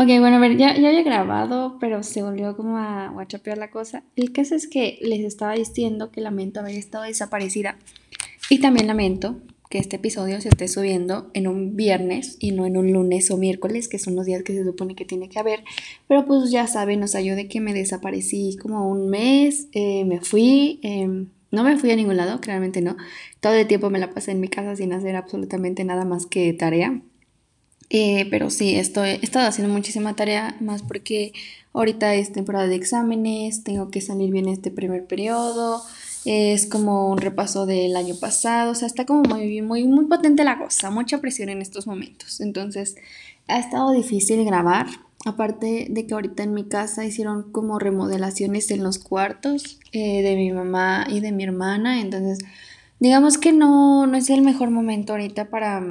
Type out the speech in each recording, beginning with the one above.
Ok, bueno, a ver, ya, ya había grabado, pero se volvió como a guachapear la cosa. El caso es que les estaba diciendo que lamento haber estado desaparecida. Y también lamento que este episodio se esté subiendo en un viernes y no en un lunes o miércoles, que son los días que se supone que tiene que haber. Pero pues ya saben, nos ayude que me desaparecí como un mes, eh, me fui, em, no me fui a ningún lado, claramente no. Todo el tiempo me la pasé en mi casa sin hacer absolutamente nada más que tarea. Eh, pero sí, estoy, he estado haciendo muchísima tarea, más porque ahorita es temporada de exámenes, tengo que salir bien este primer periodo, es como un repaso del año pasado, o sea, está como muy, muy, muy potente la cosa, mucha presión en estos momentos. Entonces, ha estado difícil grabar, aparte de que ahorita en mi casa hicieron como remodelaciones en los cuartos eh, de mi mamá y de mi hermana, entonces, digamos que no, no es el mejor momento ahorita para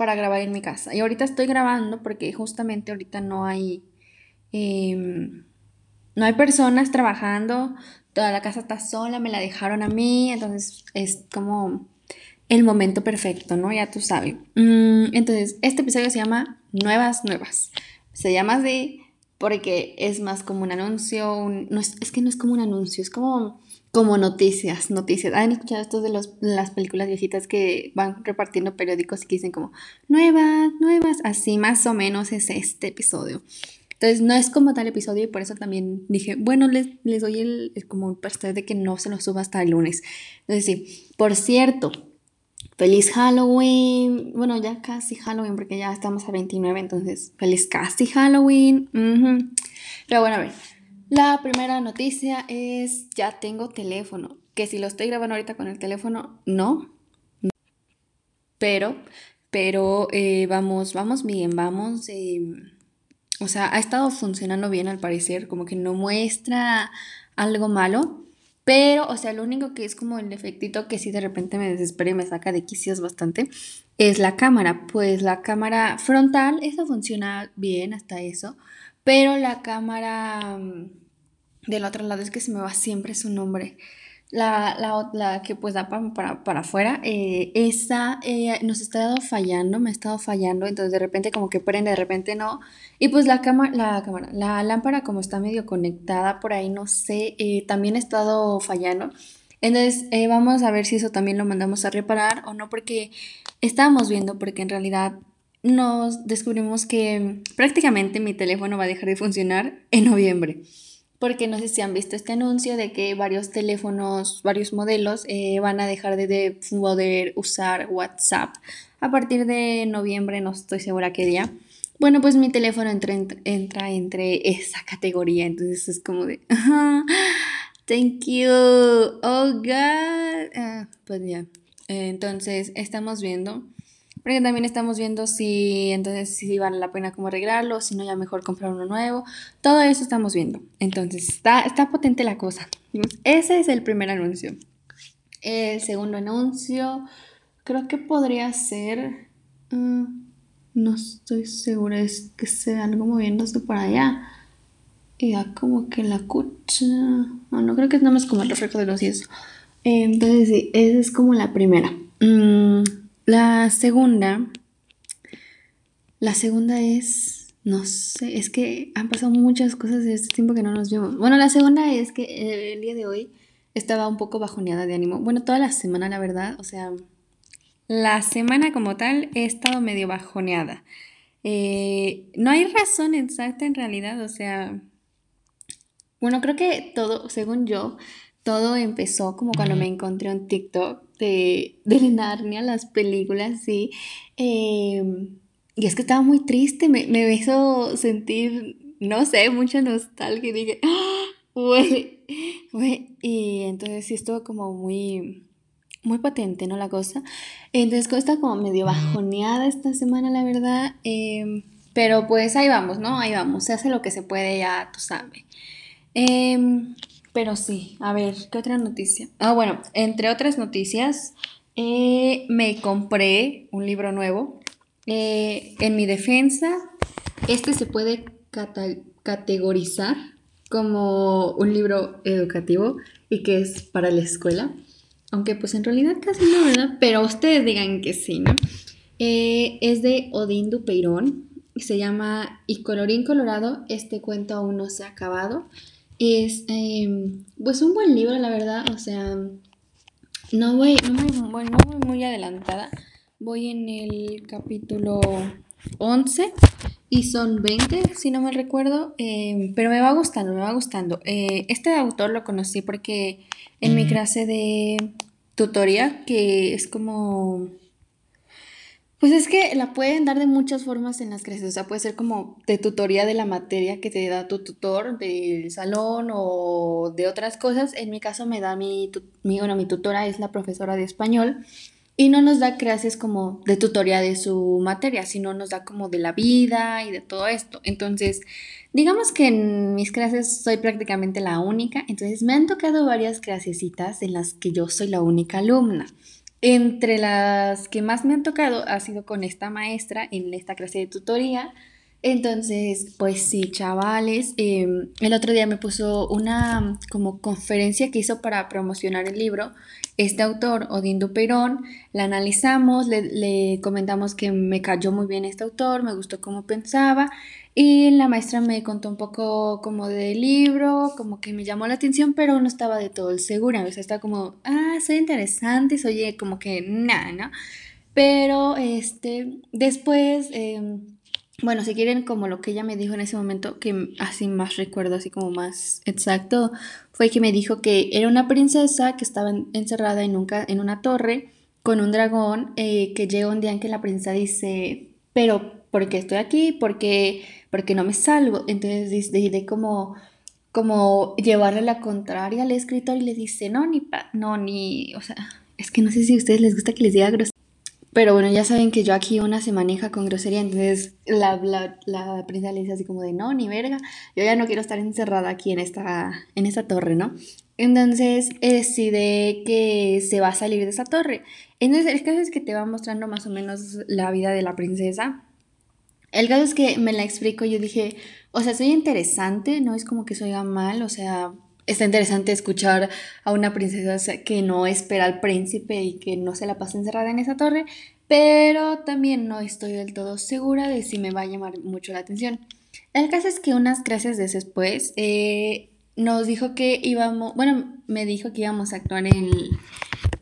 para grabar en mi casa. Y ahorita estoy grabando porque justamente ahorita no hay, em, no hay personas trabajando, toda la casa está sola, me la dejaron a mí, entonces es como el momento perfecto, ¿no? Ya tú sabes. Mm, entonces, este episodio se llama Nuevas Nuevas. Se llama así porque es más como un anuncio, no es, es que no es como un anuncio, es como como noticias, noticias. ¿Han escuchado esto de los, las películas viejitas que van repartiendo periódicos y que dicen como nuevas, nuevas? Así más o menos es este episodio. Entonces no es como tal episodio y por eso también dije, bueno, les, les doy el, como el de que no se lo suba hasta el lunes. Entonces sí, por cierto, feliz Halloween. Bueno, ya casi Halloween porque ya estamos a 29, entonces feliz casi Halloween. Pero bueno, a ver. La primera noticia es ya tengo teléfono, que si lo estoy grabando ahorita con el teléfono, no. Pero, pero eh, vamos, vamos bien, vamos. Em, o sea, ha estado funcionando bien al parecer, como que no muestra algo malo. Pero, o sea, lo único que es como el defectito que sí de repente me desespera y me saca de quicios bastante es la cámara. Pues la cámara frontal, eso funciona bien hasta eso. Pero la cámara mm, del otro lado es que se me va siempre su nombre. La, la, que pues da para, para, afuera, eh, esa eh, nos está fallando, me ha estado fallando, entonces de repente como que prende, de repente no. Y pues la cámara, la cámara, la lámpara como está medio conectada por ahí, no sé, eh, también ha estado fallando. Entonces vamos a ver si eso también lo mandamos a reparar o no, porque estábamos viendo, porque en realidad nos descubrimos que prácticamente mi teléfono va a dejar de funcionar en noviembre porque no sé si han visto este anuncio de que varios teléfonos, varios modelos eh, van a dejar de, poder usar WhatsApp a partir de noviembre, no estoy segura qué día. Bueno, pues mi teléfono entra, entra entre esa categoría, entonces es como de, thank you, oh God. Ah, pues ya, entonces estamos viendo porque también estamos viendo si entonces si vale la pena como arreglarlo, si no ya mejor comprar uno nuevo. Todo eso estamos viendo. Entonces está, está potente la cosa. Ese es el primer anuncio. El segundo anuncio creo que podría ser... Mm, no estoy segura, es que sea algo moviéndose por allá. Y ya como que la cucha... No, no creo que es nada más como el reflejo de los días. Entonces sí, esa es como la primera. Mm, la segunda, la segunda es, no sé, es que han pasado muchas cosas de este tiempo que no nos vemos. Bueno, la segunda es que el día de hoy estaba un poco bajoneada de ánimo. Bueno, toda la semana, la verdad, o sea, la semana como tal he estado medio bajoneada. Eh, no hay razón exacta en realidad, o sea, bueno, creo que todo, según yo, todo empezó como cuando me encontré un TikTok de, de Narnia, las películas, sí. Em, y es que estaba muy triste, me, me hizo sentir, no sé, mucha nostalgia y dije, ¡Ah! güey, güey. Y entonces sí estuvo como muy, muy potente, ¿no? La cosa. Entonces está como medio bajoneada esta semana, la verdad. Em, pero pues ahí vamos, ¿no? Ahí vamos, se hace lo que se puede, ya tú sabes. Eh, pero sí, a ver, ¿qué otra noticia? Ah, bueno, entre otras noticias, eh, me compré un libro nuevo. Eh, en mi defensa, este se puede categorizar como un libro educativo y que es para la escuela. Aunque pues en realidad casi no, ¿verdad? Pero ustedes digan que sí, ¿no? Eh, es de Odín Dupeirón. se llama Y colorín colorado, este cuento aún no se ha acabado. Es em, pues un buen libro, la verdad, o sea, no voy, no voy, no voy muy adelantada, voy en el capítulo 11 y son 20, si no me recuerdo, em, pero me va gustando, me va gustando. Eh, este autor lo conocí porque en mi clase de tutoría, que es como pues es que la pueden dar de muchas formas en las clases, o sea, puede ser como de tutoría de la materia que te da tu tutor del salón o de otras cosas. En mi caso me da mi, bueno, mi tutora es la profesora de español y no nos da clases como de tutoría de su materia, sino nos da como de la vida y de todo esto. Entonces, digamos que en mis clases soy prácticamente la única, entonces me han tocado varias clasecitas en las que yo soy la única alumna. Entre las que más me han tocado ha sido con esta maestra en esta clase de tutoría. Entonces, pues sí, chavales, em, el otro día me puso una como conferencia que hizo para promocionar el libro. Este autor, Odín Duperón, la analizamos, le, le comentamos que me cayó muy bien este autor, me gustó cómo pensaba y la maestra me contó un poco como del libro, como que me llamó la atención, pero no estaba de todo segura. O sea, estaba como, ah, soy interesante, soy como que nada, ¿no? Pero este, después, em, bueno, si quieren como lo que ella me dijo en ese momento, que así más recuerdo, así como más exacto, fue que me dijo que era una princesa que estaba encerrada en, en una torre con un dragón, eh, que llega un día en que la princesa dice, pero ¿por qué estoy aquí? ¿Por qué porque no me salvo. Entonces decidí como, como llevarle la contraria al escritor y le dice, no, ni, pa no, ni, o sea, es que no sé si a ustedes les gusta que les diga grosería. Pero bueno, ya saben que yo aquí una se maneja con grosería, entonces la, la, la princesa le dice así como de, no, ni verga, yo ya no quiero estar encerrada aquí en esta, en esta torre, ¿no? Entonces decide que se va a salir de esa torre. Entonces el caso es que te va mostrando más o menos la vida de la princesa el caso es que me la explico yo dije, o sea, soy interesante, no es como que soy mal, o sea, está interesante escuchar a una princesa que no espera al príncipe y que no se la pasa encerrada en esa torre, pero también no estoy del todo segura de si me va a llamar mucho la atención. El caso es que unas clases después eh, nos dijo que íbamos, bueno, me dijo que íbamos a actuar en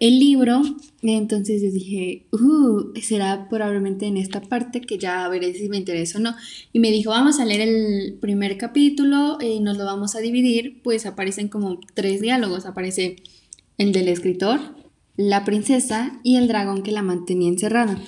el, libro. Entonces yo dije, uh, será probablemente en esta parte que ya veré si me interesa o no. Y me dijo, vamos a leer el primer capítulo y nos lo vamos a dividir. Pues aparecen como tres diálogos. Aparece el del escritor, la princesa y el dragón que la mantenía encerrada.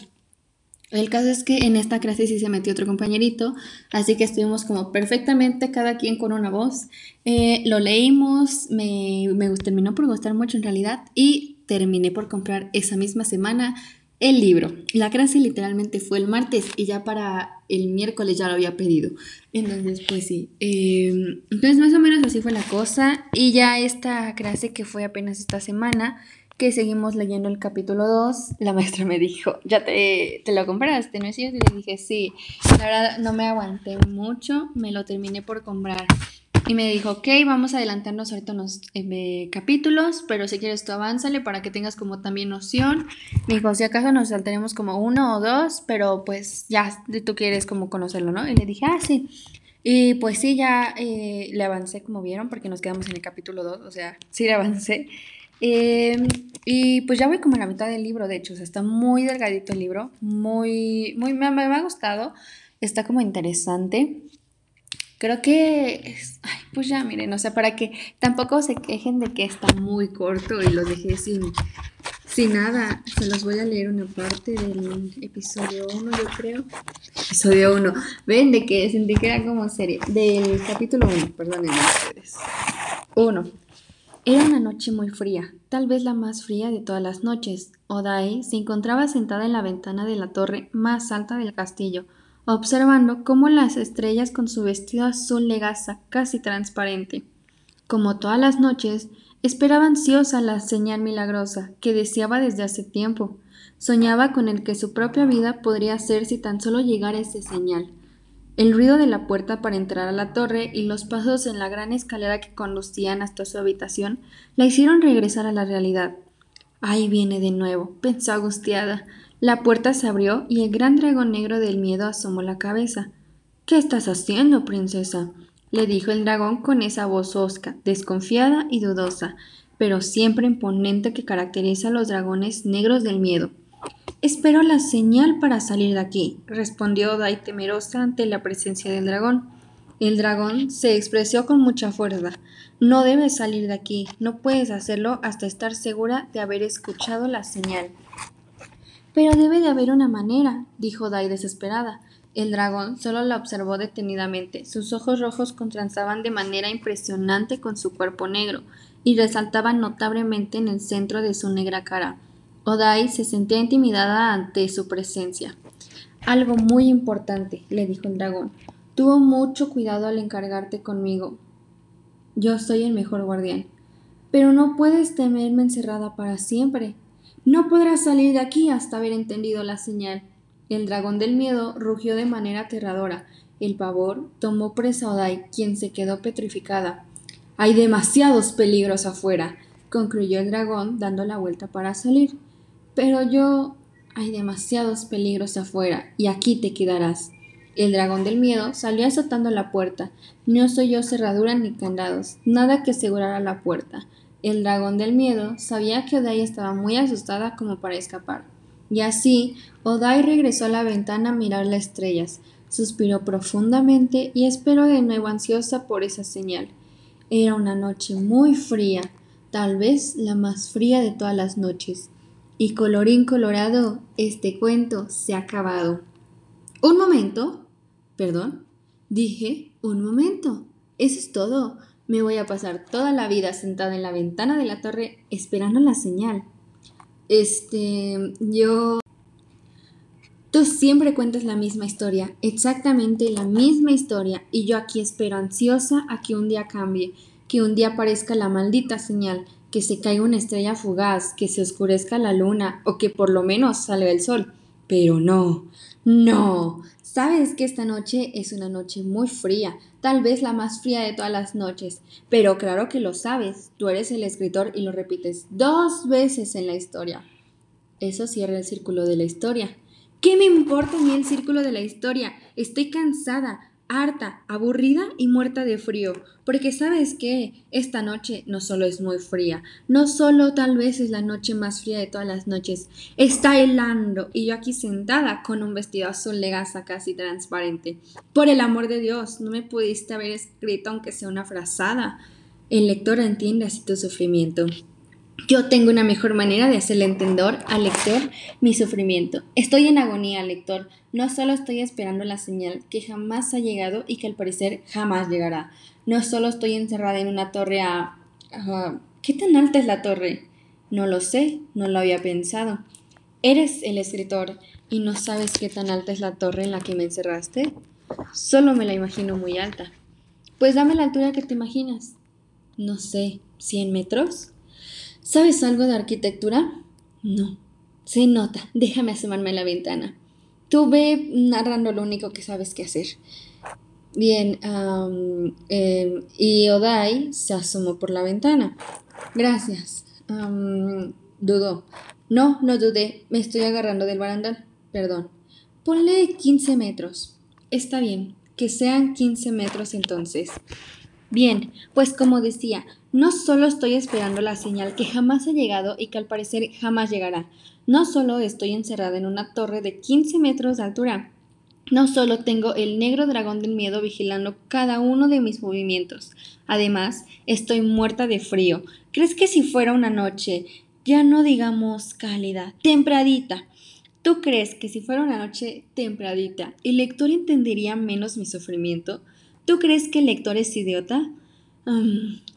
El caso es que en esta clase sí se metió otro compañerito, así que estuvimos como perfectamente cada quien con una voz. Eh, lo leímos, me, me terminó por gustar mucho en realidad y terminé por comprar esa misma semana el libro. La clase literalmente fue el martes y ya para el miércoles ya lo había pedido. Entonces, pues sí. Em, entonces, más o menos así fue la cosa. Y ya esta clase que fue apenas esta semana, que seguimos leyendo el capítulo 2, la maestra me dijo, ya te, te lo compraste, ¿no es cierto? Y le dije, sí. La verdad, no me aguanté mucho, me lo terminé por comprar. Y me dijo, ok, vamos a adelantarnos ahorita unos eh, capítulos, pero si quieres tú avánzale para que tengas como también noción. Me dijo, si acaso nos saltaremos como uno o dos, pero pues ya tú quieres como conocerlo, ¿no? Y le dije, ah, sí. Y pues sí, ya eh, le avancé como vieron, porque nos quedamos en el capítulo 2, o sea, sí le avancé. Em, y pues ya voy como a la mitad del libro, de hecho, o sea, está muy delgadito el libro, muy, muy, me, me ha gustado, está como interesante. Creo que, ay, pues ya miren, o sea, para que tampoco se quejen de que está muy corto y lo dejé sin, sin nada. Se los voy a leer una parte del episodio 1, yo creo. Episodio 1. Ven, de que sentí que era como serie. Del capítulo 1, perdónenme ustedes. 1. Era una noche muy fría, tal vez la más fría de todas las noches. Odai se encontraba sentada en la ventana de la torre más alta del castillo observando cómo las estrellas con su vestido azul legasa casi transparente. Como todas las noches, esperaba ansiosa la señal milagrosa que deseaba desde hace tiempo. Soñaba con el que su propia vida podría ser si tan solo llegara esa señal. El ruido de la puerta para entrar a la torre y los pasos en la gran escalera que conducían hasta su habitación la hicieron regresar a la realidad. Ahí viene de nuevo, pensó angustiada. La puerta se abrió y el gran dragón negro del miedo asomó la cabeza. ¿Qué estás haciendo, princesa? le dijo el dragón con esa voz hosca, desconfiada y dudosa, pero siempre imponente que caracteriza a los dragones negros del miedo. Espero la señal para salir de aquí, respondió Dai temerosa ante la presencia del dragón. El dragón se expresó con mucha fuerza. No debes salir de aquí, no puedes hacerlo hasta estar segura de haber escuchado la señal. Pero debe de haber una manera, dijo Dai desesperada. El dragón solo la observó detenidamente. Sus ojos rojos contrastaban de manera impresionante con su cuerpo negro y resaltaban notablemente en el centro de su negra cara. Odai se sentía intimidada ante su presencia. Algo muy importante, le dijo el dragón. Tuvo mucho cuidado al encargarte conmigo. Yo soy el mejor guardián. Pero no puedes temerme encerrada para siempre. No podrás salir de aquí hasta haber entendido la señal. El dragón del miedo rugió de manera aterradora. El pavor tomó presa a Odai, quien se quedó petrificada. Hay demasiados peligros afuera, concluyó el dragón dando la vuelta para salir. Pero yo... Hay demasiados peligros afuera, y aquí te quedarás. El dragón del miedo salió azotando la puerta. No soy yo cerradura ni candados, nada que asegurara la puerta. El dragón del miedo sabía que Odai estaba muy asustada como para escapar. Y así, Odai regresó a la ventana a mirar las estrellas, suspiró profundamente y esperó de nuevo ansiosa por esa señal. Era una noche muy fría, tal vez la más fría de todas las noches. Y colorín colorado, este cuento se ha acabado. Un momento. Perdón. Dije, un momento. Eso es todo. Me voy a pasar toda la vida sentada en la ventana de la torre esperando la señal. Este, yo... Tú siempre cuentas la misma historia, exactamente la misma historia, y yo aquí espero ansiosa a que un día cambie, que un día aparezca la maldita señal, que se caiga una estrella fugaz, que se oscurezca la luna, o que por lo menos salga el sol. Pero no, no. Sabes que esta noche es una noche muy fría, tal vez la más fría de todas las noches, pero claro que lo sabes, tú eres el escritor y lo repites dos veces en la historia. Eso cierra el círculo de la historia. ¿Qué me importa a mí el círculo de la historia? Estoy cansada, harta, aburrida y muerta de frío, porque sabes que esta noche no solo es muy fría, no solo tal vez es la noche más fría de todas las noches, está helando y yo aquí sentada con un vestido azul de gasa casi transparente. Por el amor de Dios, no me pudiste haber escrito aunque sea una frazada. El lector entiende así tu sufrimiento. Yo tengo una mejor manera de hacerle entender al lector mi sufrimiento. Estoy en agonía, lector. No solo estoy esperando la señal que jamás ha llegado y que al parecer jamás llegará. No solo estoy encerrada en una torre a... ¿Qué tan alta es la torre? No lo sé, no lo había pensado. Eres el escritor y no sabes qué tan alta es la torre en la que me encerraste. Solo me la imagino muy alta. Pues dame la altura que te imaginas. No sé, ¿cien metros? ¿Sabes algo de arquitectura? No. Se nota. Déjame asomarme a la ventana. Tú ve narrando lo único que sabes que hacer. Bien, em, y Odai se asomó por la ventana. Gracias. dudó. No, no dudé. Me estoy agarrando del barandal. Perdón. Ponle 15 metros. Está bien. Que sean 15 metros entonces. Bien, pues como decía, no solo estoy esperando la señal que jamás ha llegado y que al parecer jamás llegará, no solo estoy encerrada en una torre de 15 metros de altura, no solo tengo el negro dragón del miedo vigilando cada uno de mis movimientos, además estoy muerta de frío. ¿Crees que si fuera una noche, ya no digamos cálida, tempradita, ¿Tú crees que si fuera una noche tempradita, el lector entendería menos mi sufrimiento? ¿Tú crees que el lector es idiota?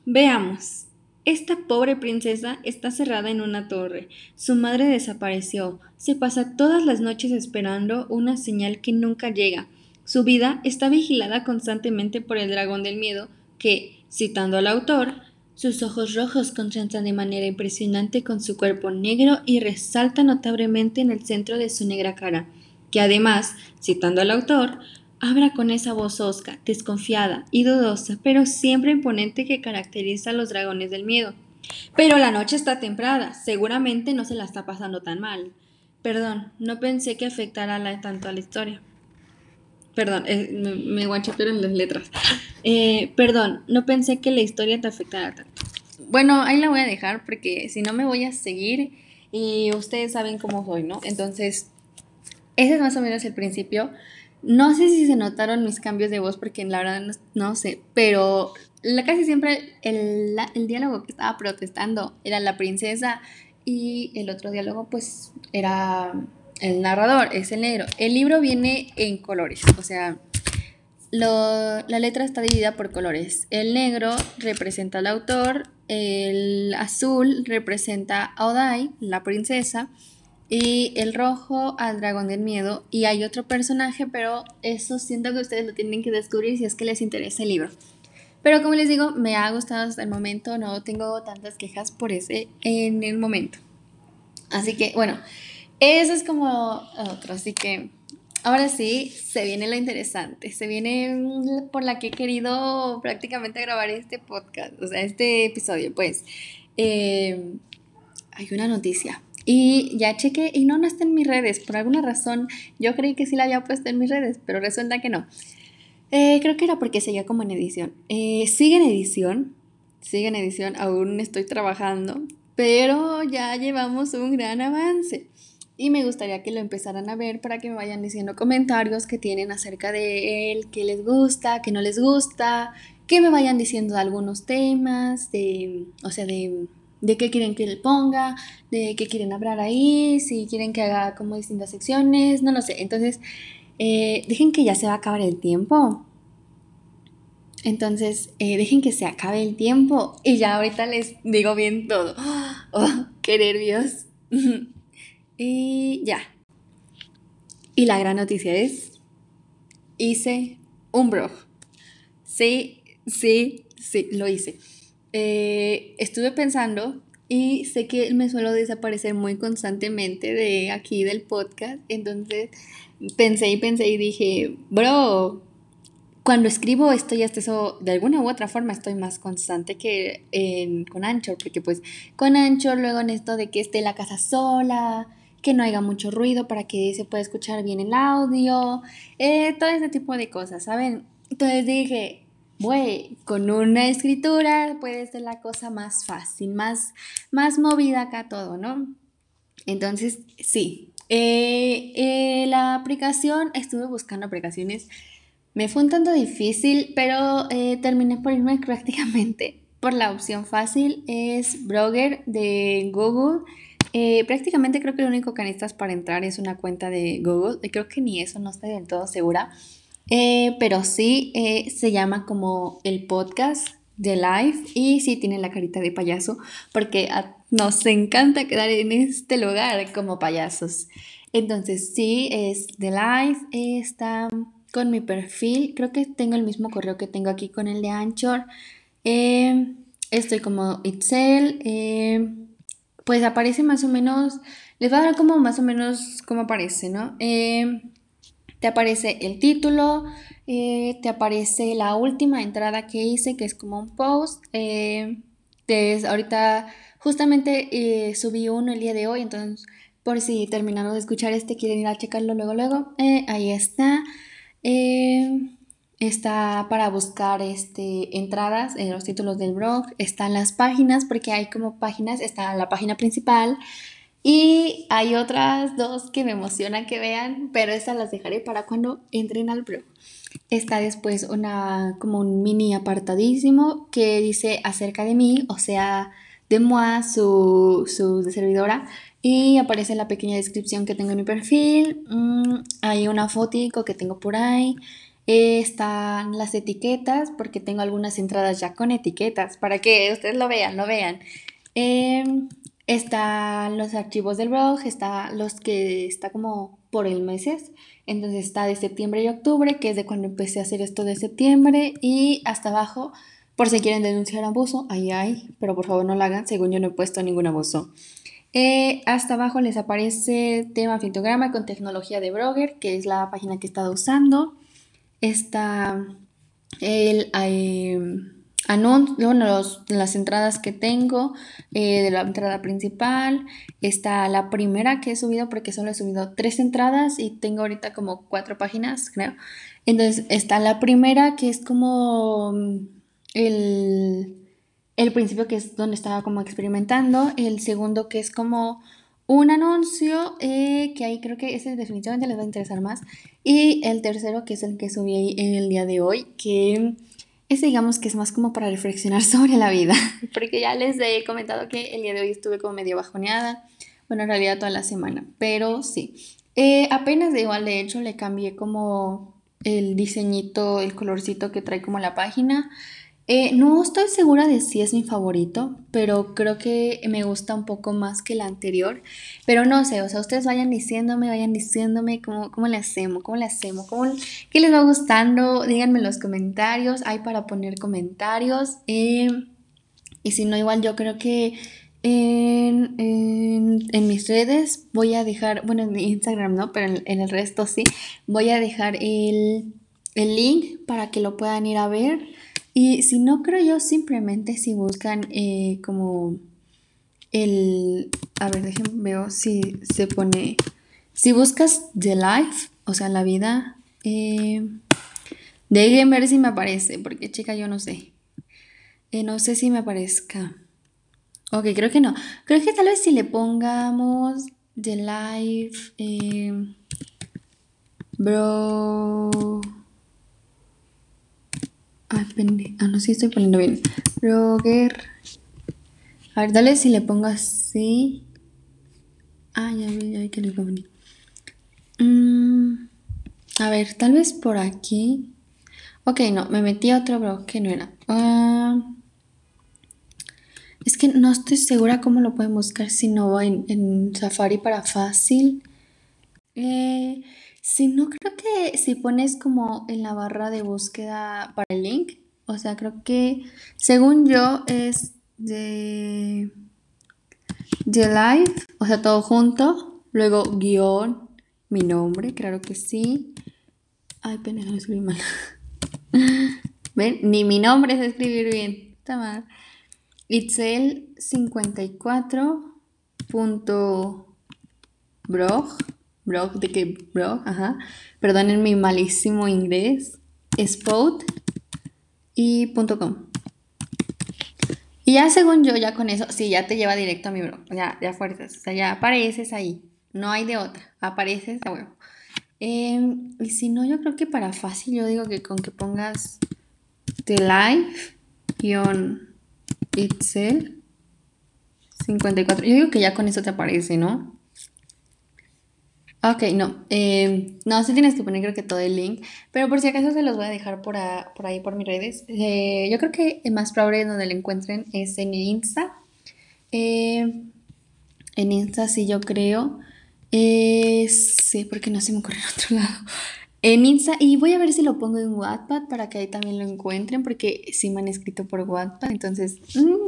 veamos. Esta pobre princesa está cerrada en una torre. Su madre desapareció. Se pasa todas las noches esperando una señal que nunca llega. Su vida está vigilada constantemente por el dragón del miedo, que, citando al autor, sus ojos rojos contrastan de manera impresionante con su cuerpo negro y resalta notablemente en el centro de su negra cara, que además, citando al autor, Habla con esa voz osca, desconfiada y dudosa, pero siempre imponente que caracteriza a los dragones del miedo. Pero la noche está temprada, seguramente no se la está pasando tan mal. Perdón, no pensé que afectara tanto a la historia. Perdón, eh, me, me en las letras. Eh, perdón, no pensé que la historia te afectara tanto. Bueno, ahí la voy a dejar porque si no me voy a seguir y ustedes saben cómo soy, ¿no? Entonces, ese es más o menos el principio. No sé si se notaron mis cambios de voz porque la verdad no, sé, pero casi siempre el, el diálogo que estaba protestando era la princesa y el otro diálogo pues era el narrador, es el negro. El libro viene en colores, o sea, la letra está dividida por colores. El negro representa al autor, el azul representa a Odai, la princesa, y el rojo al dragón del miedo. Y hay otro personaje, pero eso siento que ustedes lo tienen que descubrir si es que les interesa el libro. Pero como les digo, me ha gustado hasta el momento, no tengo tantas quejas por ese en el momento. Así que bueno, eso es como otro, así que ahora sí, se viene lo interesante, se viene por la que he querido prácticamente grabar este podcast, o sea, este episodio, pues eh, hay una noticia. Y ya chequé y no, no está en mis redes. Por alguna razón yo creí que sí la había puesto en mis redes, pero resulta que no. Eh, creo que era porque seguía como en edición. Eh, sigue en edición, sigue en edición, aún estoy trabajando, pero ya llevamos un gran avance. Y me gustaría que lo empezaran a ver para que me vayan diciendo comentarios que tienen acerca de él, que les gusta, que no les gusta, que me vayan diciendo algunos temas, de, o sea, de, de qué quieren que le ponga, de qué quieren hablar ahí, si quieren que haga como distintas secciones, no lo sé. Entonces, eh, dejen que ya se va a acabar el tiempo. Entonces, eh, dejen que se acabe el tiempo y ya ahorita les digo bien todo. Oh, qué nervios. y ya. Y la gran noticia es, hice un blog. Sí, sí, sí, lo hice. Eh, estuve pensando y sé que me suelo desaparecer muy constantemente de aquí del podcast. Entonces pensé y pensé y dije, bro, cuando escribo estoy hasta eso, de alguna u otra forma estoy más constante que con Anchor, porque pues con Anchor luego en esto de que esté la casa sola, que no haya mucho ruido para que se pueda escuchar bien el audio, eh, todo ese tipo de cosas, ¿saben? Entonces dije, güey, con una escritura puede ser la cosa más fácil, más, más movida acá todo, ¿no? Entonces, sí, eh, eh, la aplicación, estuve buscando aplicaciones, me fue un tanto difícil, pero eh, terminé por irme prácticamente. Por la opción fácil, es Blogger de Google. prácticamente creo que lo único que necesitas para entrar es una cuenta de Google, creo que ni eso, no estoy del todo segura, pero sí se llama como el podcast de live y sí tiene la carita de payaso porque nos encanta quedar en este lugar como payasos. Entonces sí, es de live, está con mi perfil, creo que tengo el mismo correo que tengo aquí con el de Anchor. Em, estoy como Itzel, em, pues aparece más o menos, les voy a dar como más o menos cómo aparece, ¿no? Te aparece el título, eh, te aparece la última entrada que hice, que es como un post. Eh, ahorita justamente eh, subí uno el día de hoy, entonces por si terminaron de escuchar este, quieren ir a checarlo luego, luego. ahí está. está para buscar este, entradas en los títulos del blog. Están las páginas, porque hay como páginas. Está la página principal. Y hay otras dos que me emocionan que vean, pero estas las dejaré para cuando entren al blog. Está después una, como un mini apartadísimo que dice acerca de mí, o sea, de moi, su, su servidora, y aparece la pequeña descripción que tengo en mi perfil. Mm, hay una fotico que tengo por ahí. están las etiquetas, porque tengo algunas entradas ya con etiquetas, para que ustedes lo vean, lo vean. Em, están los archivos del blog, está los que está como por el meses. Entonces está de septiembre y octubre, que es de cuando empecé a hacer esto de septiembre. Y hasta abajo, por si quieren denunciar abuso, ahí hay, pero por favor no lo hagan, según yo no he puesto ningún abuso. Eh, hasta abajo les aparece tema fitograma con tecnología de Brogger, que es la página que he estado usando. Está el, hay, bueno, las entradas que tengo eh, de la entrada principal. Está la primera que he subido porque solo he subido tres entradas y tengo ahorita como cuatro páginas, creo. Entonces está la primera que es como mm, el, el principio que es donde estaba como experimentando. El segundo que es como un anuncio eh, que ahí creo que ese definitivamente les va a interesar más. Y el tercero que es el que subí en el día de hoy, que ese digamos que es más como para reflexionar sobre la vida, porque ya les he comentado que el día de hoy estuve como medio bajoneada, bueno, en realidad toda la semana, pero sí. Eh, apenas de igual, de hecho, le cambié como el diseñito, el colorcito que trae como la página. Eh, no estoy segura de si es mi favorito, pero creo que me gusta un poco más que la anterior. Pero no sé, o sea, ustedes vayan diciéndome, vayan diciéndome cómo, cómo le hacemos, cómo le hacemos, cómo, qué les va gustando. Díganme en los comentarios, hay para poner comentarios. Eh, y si no, igual yo creo que en, en, mis redes voy a dejar, bueno, en Instagram no, pero en, el resto sí, voy a dejar el, el link para que lo puedan ir a ver. Y si no creo yo, simplemente si buscan eh, como el... A ver, déjenme veo si se pone... Si buscas The Life, o sea, la vida, eh, déjenme ver si me aparece, porque chica, yo no sé. Eh, no sé si me aparezca. Ok, creo que no. Creo que tal vez si le pongamos The Life, eh, bro... Ay. Ah, no, sí estoy poniendo bien. Roger. A ver, dale si le pongo así. Ah, ya vi, ya vi que le pongo mm, a ver, tal vez por aquí. Ok, no, me metí a otro blog que no era. Ah, es que no estoy segura cómo lo pueden buscar si no va en, en Safari para fácil. Eh, si no, creo que si pones como en la barra de búsqueda para el link, o sea, creo que según yo es de, de live, o sea, todo junto, luego guion, mi nombre, claro que sí. Ay, pendeja, lo escribí mal. ¿Ven? Ni mi nombre es escribir bien. Está mal. Itzel 54.blog blog, de qué blog, ajá, perdonen mi malísimo inglés, spot y .com. Y ya según yo, ya con eso, sí, ya te lleva directo a mi blog, ya, ya fuerzas, o sea, ya apareces ahí, no hay de otra, apareces a huevo. Em, y si no, yo creo que para fácil, yo digo que con que pongas the life itself 54, yo digo que ya con eso te aparece, ¿no? Ok, no. Eh, no, sí tienes que poner creo que todo el link. Pero por si acaso se los voy a dejar por, ahí por mis redes. Eh, yo creo que el más probable donde lo encuentren es en Insta. Eh, en Insta sí yo creo. sí, porque no se me ocurre en otro lado. En Insta, y voy a ver si lo pongo en Wattpad para que ahí también lo encuentren, porque sí me han escrito por Wattpad, entonces... Mm,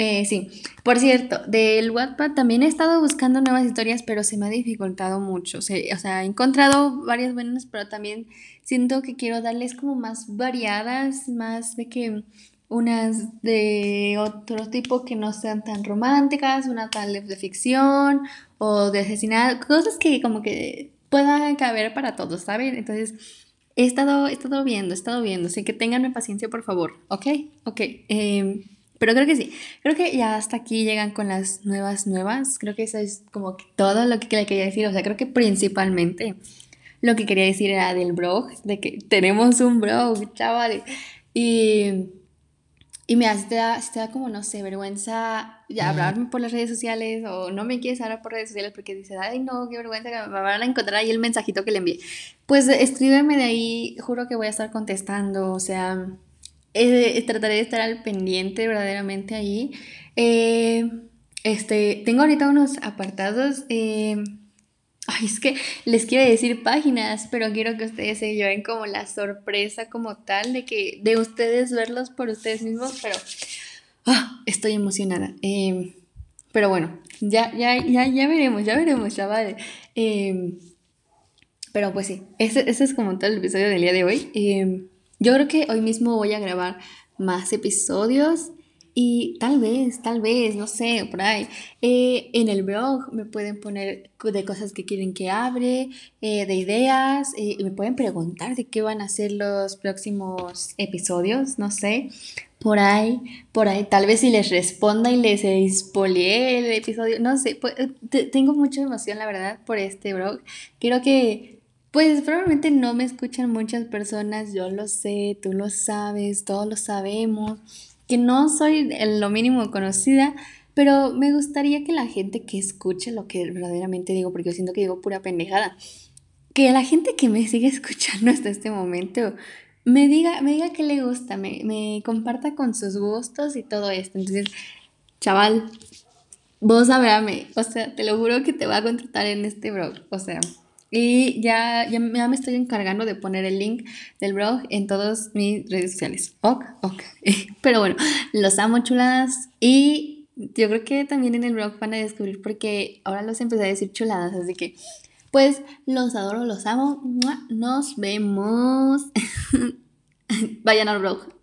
eh, sí, por cierto, del Wattpad también he estado buscando nuevas historias, pero se me ha dificultado mucho. o sea, he encontrado varias buenas, pero también siento que quiero darles como más variadas, más de que unas de otro tipo que no sean tan románticas, una tal de ficción o de asesinato, cosas que como que puedan caber para todos, ¿saben? Entonces, he estado, he estado viendo, he estado viendo, así que tenganme paciencia, por favor, ¿ok? Ok. Eh, pero creo que sí. Creo que ya hasta aquí llegan con las nuevas nuevas. Creo que eso es como todo lo que le quería decir. O sea, creo que principalmente lo que quería decir era del blog, de que tenemos un blog, chaval. Y, y me hace, te da, como, no sé, vergüenza ya hablarme por las redes sociales o no me quieres hablar por redes sociales porque dices, ay, no, qué vergüenza que me van a encontrar ahí el mensajito que le envié. Pues escríbeme de ahí, juro que voy a estar contestando, o sea eh, trataré de estar al pendiente verdaderamente ahí. Eh, este, tengo ahorita unos apartados. Eh, ay, es que les quiero decir páginas, pero quiero que ustedes se lleven como la sorpresa como tal de que de ustedes verlos por ustedes mismos, pero ah, estoy emocionada. pero bueno, ya, ya, ya, ya veremos, ya veremos, chavales. pero pues sí, ese, ese, es como tal el episodio del día de hoy. Yo creo que hoy mismo voy a grabar más episodios. Y tal vez, tal vez, no sé, por ahí. Eh, en el blog me pueden poner de cosas que quieren que hable, eh, de ideas, eh, me pueden preguntar de qué van a ser los próximos episodios, no sé. Por ahí, por ahí, tal vez si les responda y les spoileé el episodio, no sé, pues, tengo mucha emoción, la verdad, por este blog. Quiero que, pues probablemente no me escuchan muchas personas, yo lo sé, tú lo sabes, todos lo sabemos que no soy lo mínimo conocida, pero me gustaría que la gente que escuche lo que verdaderamente digo, porque yo siento que digo pura pendejada, que la gente que me sigue escuchando hasta este momento me diga, me diga que le gusta, me, me comparta con sus gustos y todo esto. Entonces, chaval, vos abrame, o sea, te lo juro que te voy a contratar en este blog, o sea, y ya, ya, me estoy encargando de poner el link del blog en todas mis redes sociales. Ok, ok. Pero bueno, los amo chuladas. Y yo creo que también en el blog van a descubrir porque ahora los empecé a decir chuladas. Así que, pues, los adoro, los amo. Nos vemos. Vayan al blog.